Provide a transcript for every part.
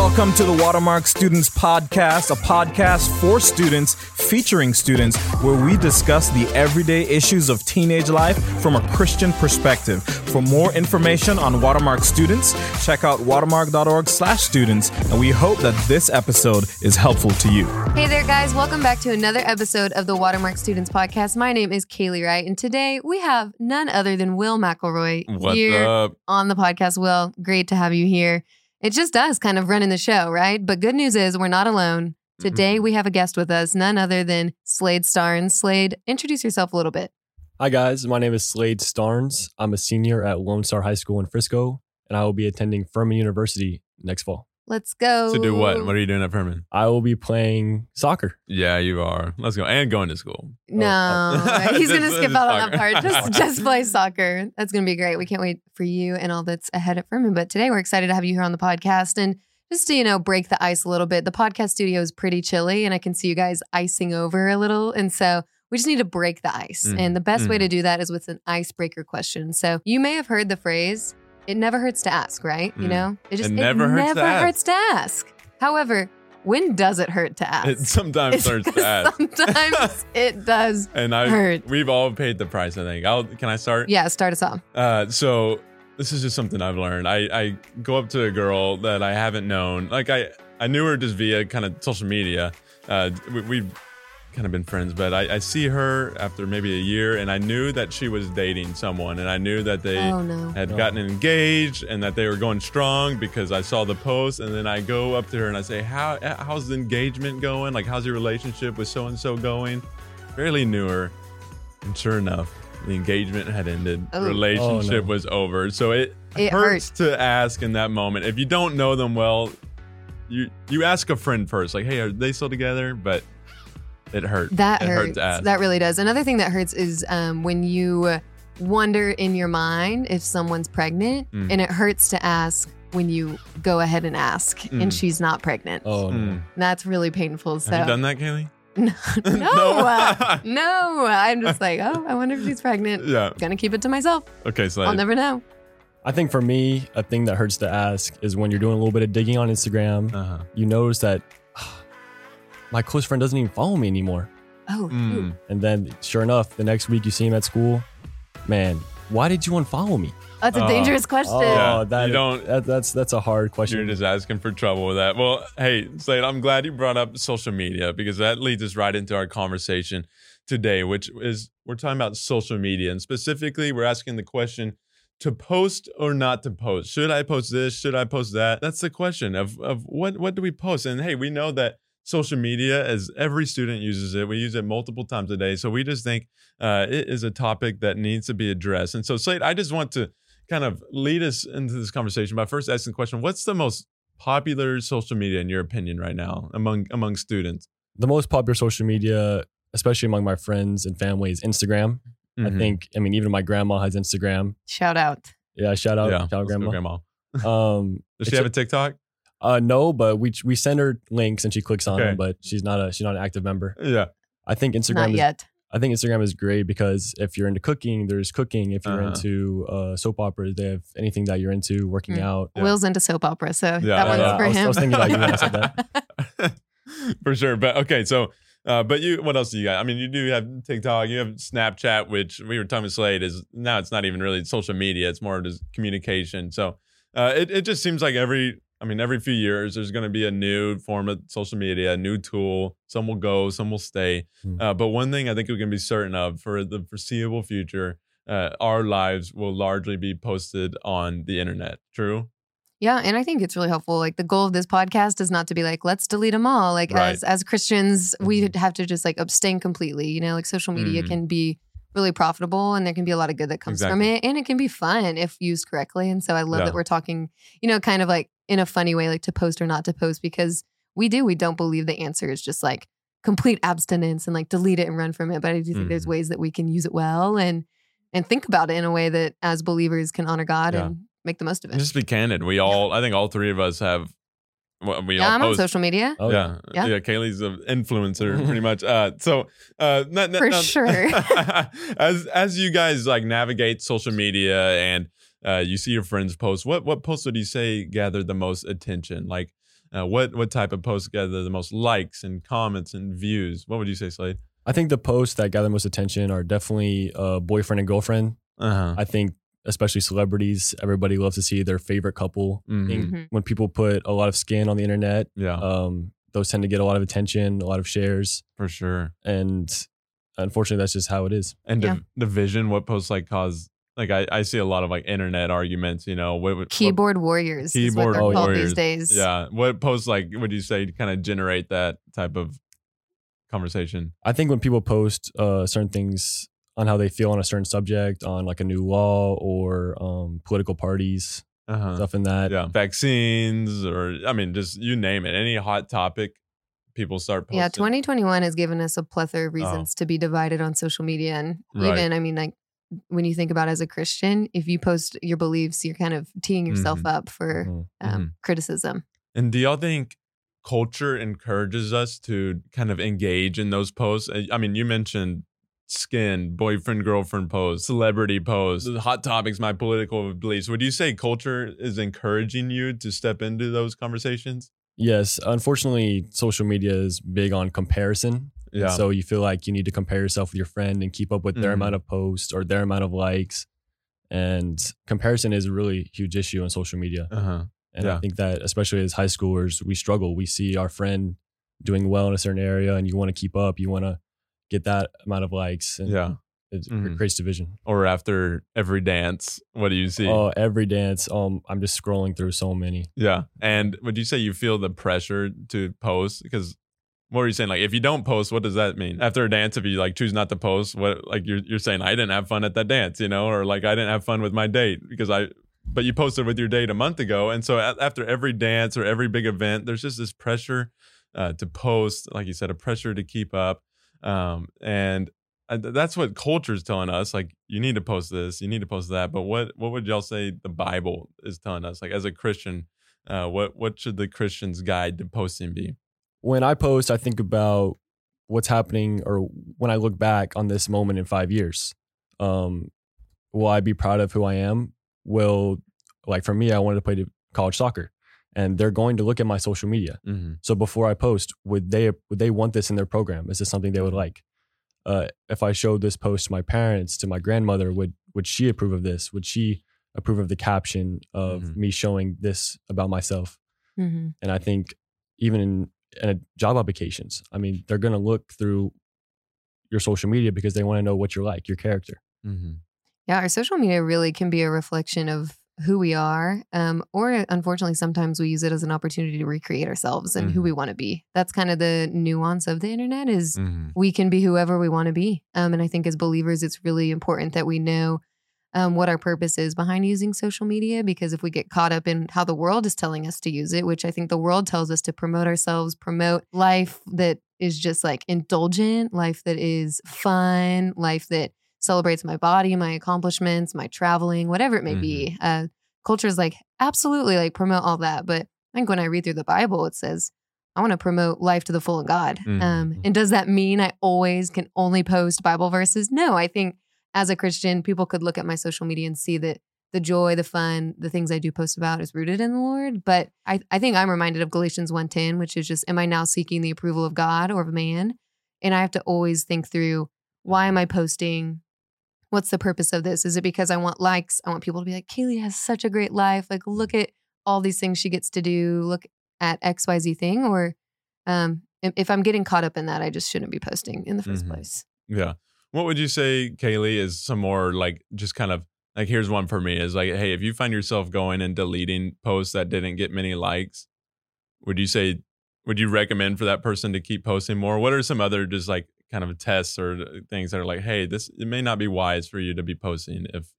Welcome to the Watermark Students Podcast, a podcast for students featuring students where we discuss the everyday issues of teenage life from a Christian perspective. For more information on Watermark students, check out watermark.org/students, and we hope that this episode is helpful to you. Hey there, guys. Welcome back to another episode of the Watermark Students Podcast. My name is Kaylee Wright, and today we have none other than Will McElroy What's here up? on the podcast. Will, great to have you here. It's just us kind of running the show, right? But good news is we're not alone. Today Mm-hmm. we have a guest with us, none other than Slade Starnes. Slade, introduce yourself a little bit. Hi guys, my name is Slade Starnes. I'm a senior at Lone Star High School in Frisco, and I will be attending Furman University next fall. Let's go. To do what? What are you doing at Furman? I will be playing soccer. Yeah, you are. Let's go. And going to school. No, Oh, he's gonna skip just out on that part. Just just play soccer. That's gonna be great. We can't wait for you and all that's ahead at Furman. But today we're excited to have you here on the podcast and just to you know break the ice a little bit. The podcast studio is pretty chilly, and I can see you guys icing over a little, and so. We just need to break the ice. Mhm. And the best way Mhm. to do that is with an icebreaker question. So you may have heard the phrase, it never hurts to ask, right? You Mm. know? It It never hurts to never ask. hurts to ask. However, when does it hurt to ask? It sometimes hurts to ask. Sometimes it does and I hurt. we've all paid the price, I think. I'll can I start? Yeah, start us off. Uh, so this is just something I've learned. I, I go up to a girl that I haven't known. Like I, I knew her just via kind of social media. Uh, we, we've kind of been friends, but I, I see her after maybe a year, and I knew that she was dating someone, and I knew that they Oh no. had Oh. gotten engaged and that they were going strong because I saw the post and then I go up to her and I say, "How how's the engagement going? Like how's your relationship with so and so going?" Barely knew her, and sure enough, the engagement had ended. Oh. Relationship Oh, no. was over. So it, It hurts to ask in that moment. If you don't know them well, you you ask a friend first, like, "Hey, are they still together?" But it hurts. That it hurts. hurt to ask. That really does. Another thing that hurts is um, when you wonder in your mind if someone's pregnant, Mm. and it hurts to ask when you go ahead and ask and Mm. she's not pregnant. Oh, no. Mm. That's really painful. So Have you done that, Kaylee? no, no, No. uh, no. I'm just like, oh, I wonder if she's pregnant. Yeah. Gonna keep it to myself. Okay, so I'll never know. I think for me, a thing that hurts to ask is when you're doing a little bit of digging on Instagram, uh-huh. you notice that my close friend doesn't even follow me anymore. Oh, Mm. And then, sure enough, the next week you see him at school. Man, why did you unfollow me? that's a Oh. dangerous question. Yeah, Oh, that, you don't- that, that's that's a hard question. You're just asking for trouble with that. Well, hey, Slade, I'm glad you brought up social media because that leads us right into our conversation today, which is we're talking about social media. And specifically, we're asking the question to post or not to post. Should I post this? Should I post that? That's the question of, of what, what do we post? And hey, we know that social media, as every student uses it, we use it multiple times a day. So we just think uh, it is a topic that needs to be addressed. And so, Slade, I just want to kind of lead us into this conversation by first asking the question what's the most popular social media in your opinion right now among among students the most popular social media, especially among my friends and family, is Instagram. I Mhm. think, I mean, even my grandma has Instagram. Shout out. Yeah, shout out, yeah shout out grandma. grandma Um, does she have a- a tiktok Uh, no, but we we send her links and she clicks on Okay. them, but she's not a she's not an active member. yeah I think Instagram Not is yet. I think Instagram is great because if you're into cooking, there's cooking. If you're Uh-huh. into uh, soap operas, they have anything that you're into, working Mm. out. Yeah. Will's into soap opera, so yeah. that one's yeah, for I was- I him. was thinking about you when I said that. for sure but okay so uh, but you, what else do you got? I mean, you do have TikTok, you have Snapchat, which we were talking with Slade is now it's not even really social media; it's more just communication. So uh, it it just seems like every, I mean, every few years there's going to be a new form of social media, a new tool. Some will go, some will stay. Hmm. Uh, but one thing I think we can be certain of for the foreseeable future, uh, our lives will largely be posted on the internet. True. Yeah, and I think it's really helpful. Like the goal of this podcast is not to be like, let's delete them all. Like Right. as as Christians, we Mhm. have to just like abstain completely. You know, like social media Mhm. can be really profitable and there can be a lot of good that comes from it and it can be fun if used correctly. And so I love Yeah. that we're talking, you know, kind of like in a funny way, like to post or not to post because we do. We don't believe the answer is just like complete abstinence and like delete it and run from it. But I do think there's Mhm. ways that we can use it well and and think about it in a way that as believers can honor God Yeah. and make the most of it. Just be candid. We all, I think, all three of us have. well, We yeah, all I'm on social media. Oh, yeah, Yeah. yeah, Kaylee's an influencer, pretty much. Uh, so, uh, not, For not- sure. as as you guys like navigate social media and uh, you see your friends post, what what posts would you say gathered the most attention? Like, Uh, what what type of posts gather the most likes and comments and views? What would you say, Slade? I think the posts that gather most attention are definitely uh, boyfriend and girlfriend. Uh huh. I think especially celebrities, everybody loves to see their favorite couple. I think Mhm. When people put a lot of skin on the internet, Yeah, um, those tend to get a lot of attention, a lot of shares, for sure. and unfortunately, that's just how it is. And Yeah. div- division, what posts like cause? Like I, I see a lot of like internet arguments. You know, what, what Keyboard warriors is what Keyboard they're called warriors. these days. Yeah, what posts like would you say kind of generate that type of conversation? I think when people post uh, certain things on how they feel on a certain subject, on like a new law or um, political parties, Uh-huh. stuff in that. Yeah, vaccines or I mean, just you name it, any hot topic, people start posting. Yeah, 2021 has given us a plethora Oh. of reasons to be divided on social media. And Right. even, I mean, like when you think about as a Christian, if you post your beliefs, you're kind of teeing yourself Mhm. up for Mhm. um, criticism. And do y'all think culture encourages us to kind of engage in those posts? I I mean, you mentioned skin, boyfriend, girlfriend posts, celebrity posts, hot topics, my political beliefs. Would you say culture is encouraging you to step into those conversations? Yes, unfortunately, social media is big on comparison. Yeah. So you feel like you need to compare yourself with your friend and keep up with their Mhm. amount of posts or their amount of likes. And comparison is a really huge issue on social media. uh huh. And Yeah. I think that especially as high schoolers, we struggle. We see our friend doing well in a certain area and you want to keep up. You want to get that amount of likes. And Yeah. It Mhm. creates division. Or after every dance, what do you see? Oh, every dance. Um, I'm just scrolling through so many. Yeah. And would you say you feel the pressure to post? Because what are you saying? Like, if you don't post, what does that mean? After a dance, if you like choose not to post, what like you're you're saying I didn't have fun at that dance, you know, or like I didn't have fun with my date because I, but you posted with your date a month ago, and so a- after every dance or every big event, there's just this pressure uh, to post, like you said, a pressure to keep up, um, and. uh, th- That's what culture's telling us. Like, you need to post this, you need to post that. But what what would y'all say the Bible is telling us? Like, as a Christian, uh, what what should the Christian's guide to posting be? When I post, I think about what's happening or when I look back on this moment in five years. Um, will I be proud of who I am? Will, like for me, I wanted to play college soccer and they're going to look at my social media. Mm-hmm. So before I post, would they would they want this in their program? Is this something they would like? Uh, if I showed this post to my parents, to my grandmother, would would she approve of this? Would she approve of the caption of Mhm. me showing this about myself? hmm And I think even in, in a job applications, I mean, they're going to look through your social media because they want to know what you're like, your character. Mm-hmm. Yeah, our social media really can be a reflection of who we are. Um, or unfortunately, sometimes we use it as an opportunity to recreate ourselves and who Mhm. we want to be. That's kind of the nuance of the internet is Mm-hmm. we can be whoever we want to be. Um, and I think as believers, it's really important that we know um, what our purpose is behind using social media. Because if we get caught up in how the world is telling us to use it, which I think the world tells us to promote ourselves, promote life that is just like indulgent, life that is fun, life that celebrates my body, my accomplishments, my traveling, whatever it may be. Uh, culture is like, absolutely, like promote all that. But I think when I read through the Bible, it says, I want to promote life to the full of God. Um, Mhm. and does that mean I always can only post Bible verses? No, I think as a Christian, people could look at my social media and see that the joy, the fun, the things I do post about is rooted in the Lord. But I, I think I'm reminded of Galatians 1.10, which is just, am I now seeking the approval of God or of man? And I have to always think through, why am I posting? What's the purpose of this? Is it because I want likes? I want people to be like, Kaylee has such a great life. Like, look at all these things she gets to do. Look at XYZ thing. Or um, if- I'm getting caught up in that, I just shouldn't be posting in the 1st Mhm. place. Yeah. What would you say, Kaylee, is some more like just kind of like here's one for me is like, hey, if you find yourself going and deleting posts that didn't get many likes, would you say would you recommend for that person to keep posting more? What are some other just like kind of tests or things that are like, hey, this it may not be wise for you to be posting if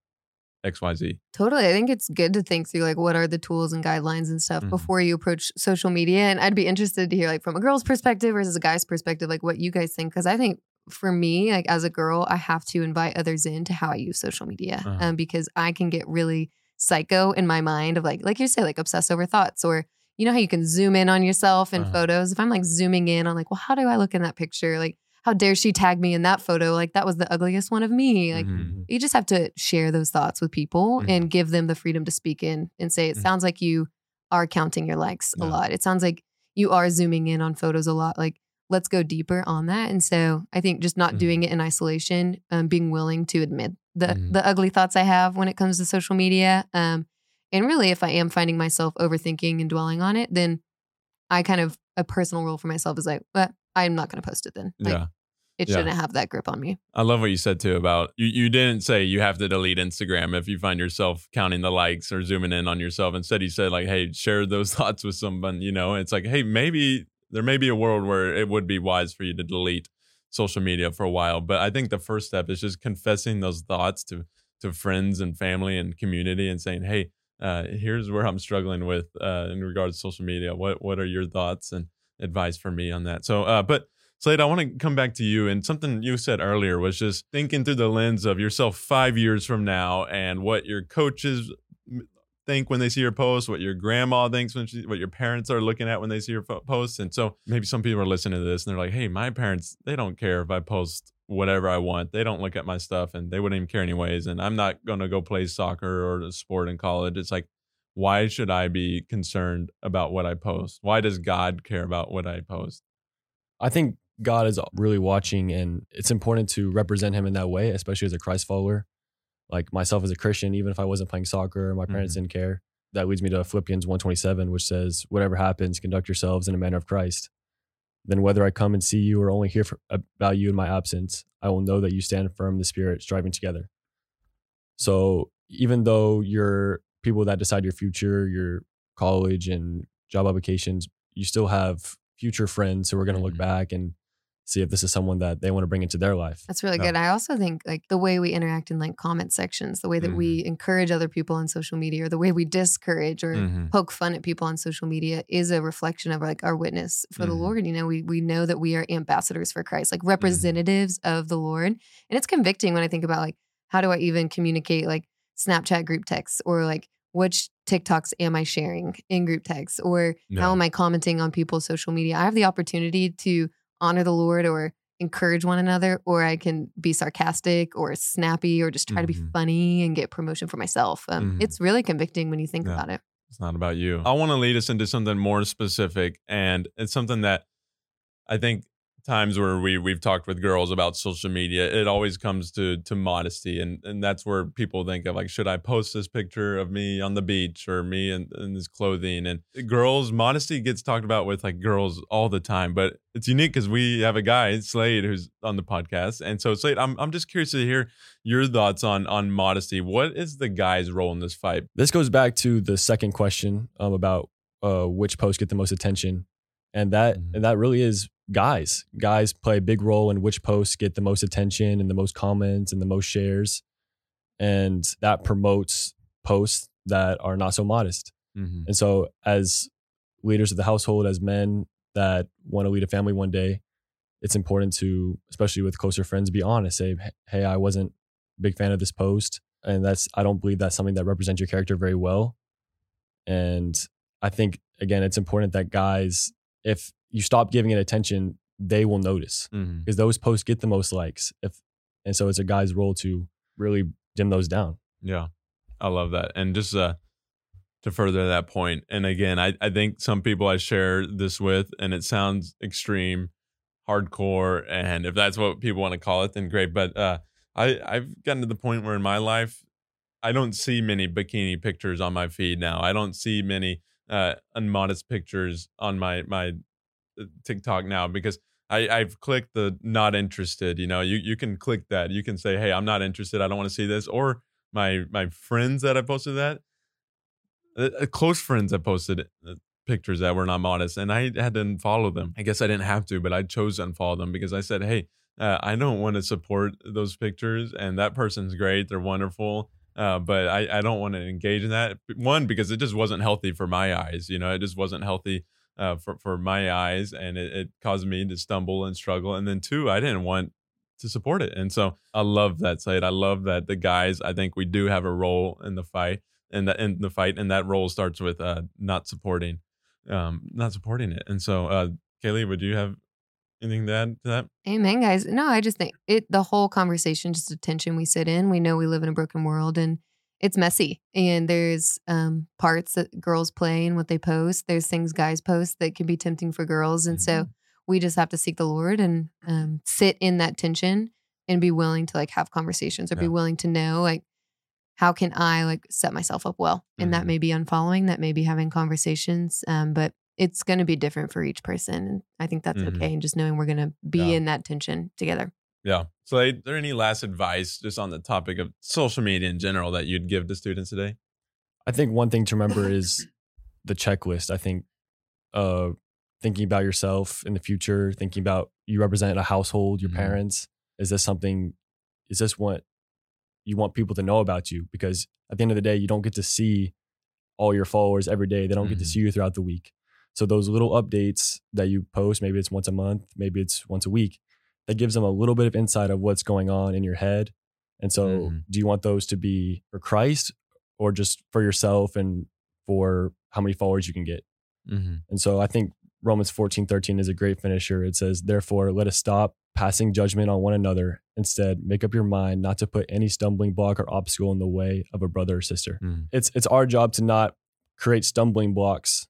XYZ. Totally. I think it's good to think through like what are the tools and guidelines and stuff Mhm. before you approach social media. And I'd be interested to hear like from a girl's perspective versus a guy's perspective, like what you guys think. Cause I think for me, like as a girl, I have to invite others in to how I use social media. Uh-huh. Um, because I can get really psycho in my mind of like, like you say, like obsess over thoughts or you know how you can zoom in on yourself in Uh-huh. photos. If I'm like zooming in on like, well, how do I look in that picture? Like, how dare she tag me in that photo? Like that was the ugliest one of me. Like Mhm. you just have to share those thoughts with people Mhm. and give them the freedom to speak in and say, it Mhm. sounds like you are counting your likes a lot. It sounds like you are zooming in on photos a lot. Like, let's go deeper on that. And so I think just not Mhm. doing it in isolation, um, being willing to admit the Mhm. the ugly thoughts I have when it comes to social media. Um, and really, if I am finding myself overthinking and dwelling on it, then I kind of a personal rule for myself is like, well, I'm not going to post it then. Like, yeah. it Yeah. shouldn't have that grip on me. I love what you said too about you. You didn't say you have to delete Instagram if you find yourself counting the likes or zooming in on yourself. Instead, you said like, "Hey, share those thoughts with someone." You know, it's like, hey, maybe there may be a world where it would be wise for you to delete social media for a while. But I think the first step is just confessing those thoughts to to friends and family and community and saying, "Hey, uh, here's where I'm struggling with uh, in regards to social media. What what are your thoughts and advice for me on that?" So, uh, but Slade, I want to come back to you. And something you said earlier was just thinking through the lens of yourself five years from now and what your coaches think when they see your posts, what your grandma thinks when she, what your parents are looking at when they see your fo- posts. And so maybe some people are listening to this and they're like, hey, my parents, they don't care if I post whatever I want. They don't look at my stuff and they wouldn't even care anyways. And I'm not going to go play soccer or a sport in college. It's like, why should I be concerned about what I post? Why does God care about what I post? I think God is really watching, and it's important to represent Him in that way, especially as a Christ follower. Like myself as a Christian, even if I wasn't playing soccer, my parents didn't care. That leads me to Philippians 127, which says, Whatever happens, conduct yourselves in a manner of Christ. Then whether I come and see you or only hear for, about you in my absence, I will know that you stand firm in the Spirit, striving together. So even though you're people that decide your future, your college and job applications, you still have future friends who are going to look Mhm. back and see if this is someone that they want to bring into their life. That's really Yeah. good. I also think like the way we interact in like comment sections, the way that Mm-hmm. we encourage other people on social media, or the way we discourage or Mhm. poke fun at people on social media is a reflection of like our witness for the Mhm. Lord. You know, we we know that we are ambassadors for Christ, Mm-hmm. like representatives of the Lord. And it's convicting when I think about like how do I even communicate like Snapchat group texts or like which TikToks am I sharing in group texts or Yeah. how am I commenting on people's social media? I have the opportunity to honor the Lord or encourage one another, or I can be sarcastic or snappy or just try to be Mhm. funny and get promotion for myself. Um, Mhm. It's really convicting when you think Yeah. about it. It's not about you. I want to lead us into something more specific, and it's something that I think times where we we've talked with girls about social media, it always comes to to modesty, and and that's where people think of like, should I post this picture of me on the beach or me in, in this clothing? And girls, modesty gets talked about with like girls all the time, but it's unique because we have a guy Slade who's on the podcast, and so Slade, I'm I'm just curious to hear your thoughts on on modesty. What is the guy's role in this fight? This goes back to the second question um, about uh, which posts get the most attention, and that Mhm. and that really is guys. Guys play a big role in which posts get the most attention and the most comments and the most shares, and that promotes posts that are not so modest. Mm-hmm. And so, as leaders of the household, as men that want to lead a family one day, it's important to, especially with closer friends, be honest. Say, "Hey, I wasn't a big fan of this post, and that's I don't believe that's something that represents your character very well." And I think again, it's important that guys, if you stop giving it attention, they will notice Mm-hmm. because those posts get the most likes. If and so, it's a guy's role to really dim those down. Yeah, I love that. And just uh, to further that point, and again, I, I think some people I share this with, and it sounds extreme, hardcore, and if that's what people want to call it, then great. But uh, I I've gotten to the point where in my life, I don't see many bikini pictures on my feed now. I don't see many uh, unmodest pictures on my my uh, TikTok now because I, I've clicked the not interested. You know, you you can click that. You can say, "Hey, I'm not interested. I don't want to see this." Or my my friends that I posted that, uh, uh, close friends that posted uh, pictures that were not modest, and I had to unfollow them. I guess I didn't have to, but I chose to unfollow them because I said, "Hey, uh, I don't want to support those pictures, and that person's great. They're wonderful." Uh, but I, I don't want to engage in that. One, because it just wasn't healthy for my eyes. You know, it just wasn't healthy uh, for, for my eyes and it, it caused me to stumble and struggle. And then two, I didn't want to support it. And so I love that site. I love that the guys, I think we do have a role in the fight and that in the fight. And that role starts with uh, not supporting, um, not supporting it. And so, uh, Kaylee, would you have anything to add to that? Amen, guys. No, I just think it the whole conversation, just the tension we sit in. We know we live in a broken world and it's messy and there's um, parts that girls play and what they post. There's things guys post that can be tempting for girls. And so Mm-hmm. we just have to seek the Lord and um, sit in that tension and be willing to like have conversations or be willing to know like how can I like set myself up well? And that Mhm. may be unfollowing, that may be having conversations. Um, but it's going to be different for each person. And I think that's Mhm. okay. And just knowing we're going to be Yeah. in that tension together. Yeah. So, is there any last advice just on the topic of social media in general that you'd give to students today? I think one thing to remember is the checklist. I think uh, thinking about yourself in the future, thinking about you represent a household, your Mhm. parents. Is this something? Is this what you want people to know about you? Because at the end of the day, you don't get to see all your followers every day. They don't get to Mhm. see you throughout the week. So those little updates that you post, maybe it's once a month, maybe it's once a week, that gives them a little bit of insight of what's going on in your head. And so, Mhm. do you want those to be for Christ or just for yourself and for how many followers you can get? Mm-hmm. And so, I think Romans 14, 13 is a great finisher. It says, Therefore, let us stop passing judgment on one another. Instead, make up your mind not to put any stumbling block or obstacle in the way of a brother or sister. Mhm. It's, it's our job to not create stumbling blocks,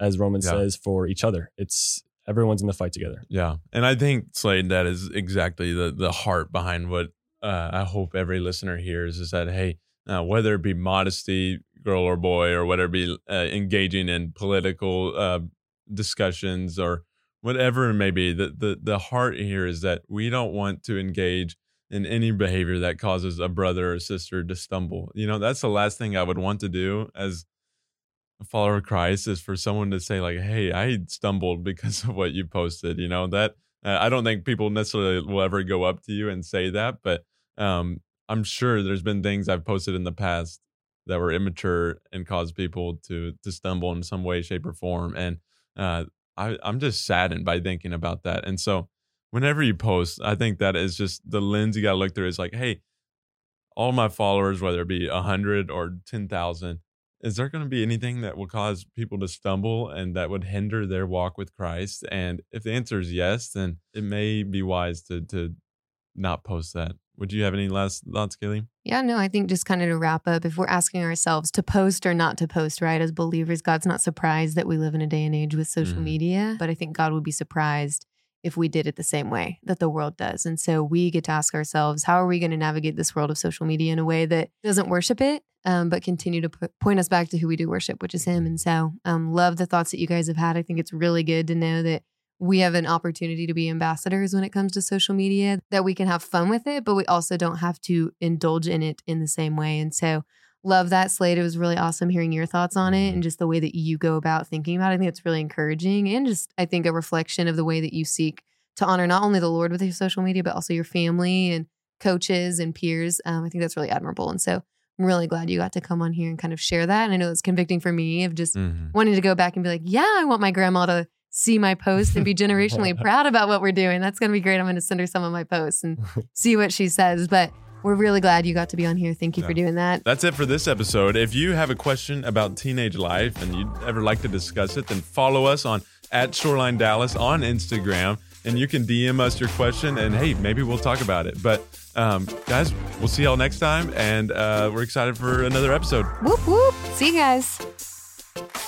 as Romans Yeah. says, for each other. It's everyone's in the fight together. Yeah, and I think Slade, that is exactly the the heart behind what uh, I hope every listener hears is that hey, uh, whether it be modesty, girl or boy, or whether it be uh, engaging in political uh, discussions or whatever it may be, the, the the heart here is that we don't want to engage in any behavior that causes a brother or sister to stumble. You know, that's the last thing I would want to do as a follower of Christ is for someone to say like, "Hey, I stumbled because of what you posted." You know that uh, I don't think people necessarily will ever go up to you and say that, but um, I'm sure there's been things I've posted in the past that were immature and caused people to to stumble in some way, shape, or form. And uh, I, I'm just saddened by thinking about that. And so, whenever you post, I think that is just the lens you got to look through. Is like, hey, all my followers, whether it be a hundred or ten thousand is there going to be anything that will cause people to stumble and that would hinder their walk with Christ? And if the answer is yes, then it may be wise to to not post that. Would you have any last thoughts, Kaylee? Yeah, no, I think just kind of to wrap up, if we're asking ourselves to post or not to post, right, as believers, God's not surprised that we live in a day and age with social Mhm. media, but I think God would be surprised if we did it the same way that the world does. And so we get to ask ourselves, how are we going to navigate this world of social media in a way that doesn't worship it, um, but continue to point us back to who we do worship, which is Him? And so, um, love the thoughts that you guys have had. I think it's really good to know that we have an opportunity to be ambassadors when it comes to social media, that we can have fun with it, but we also don't have to indulge in it in the same way. And so, love that, Slade. It was really awesome hearing your thoughts on it and just the way that you go about thinking about it. I think it's really encouraging and just, I think, a reflection of the way that you seek to honor not only the Lord with your social media, but also your family and coaches and peers. Um, I think that's really admirable. And so, I'm really glad you got to come on here and kind of share that. And I know it's convicting for me of just Mm-hmm. wanting to go back and be like, yeah, I want my grandma to see my post and be generationally proud about what we're doing. That's going to be great. I'm going to send her some of my posts and see what she says. But we're really glad you got to be on here. Thank you for doing that. That's it for this episode. If you have a question about teenage life and you'd ever like to discuss it, then follow us on at Shoreline Dallas on Instagram, and you can DM us your question, and hey, maybe we'll talk about it. But um, guys, we'll see y'all next time, and uh, we're excited for another episode. Whoop, whoop. See you guys.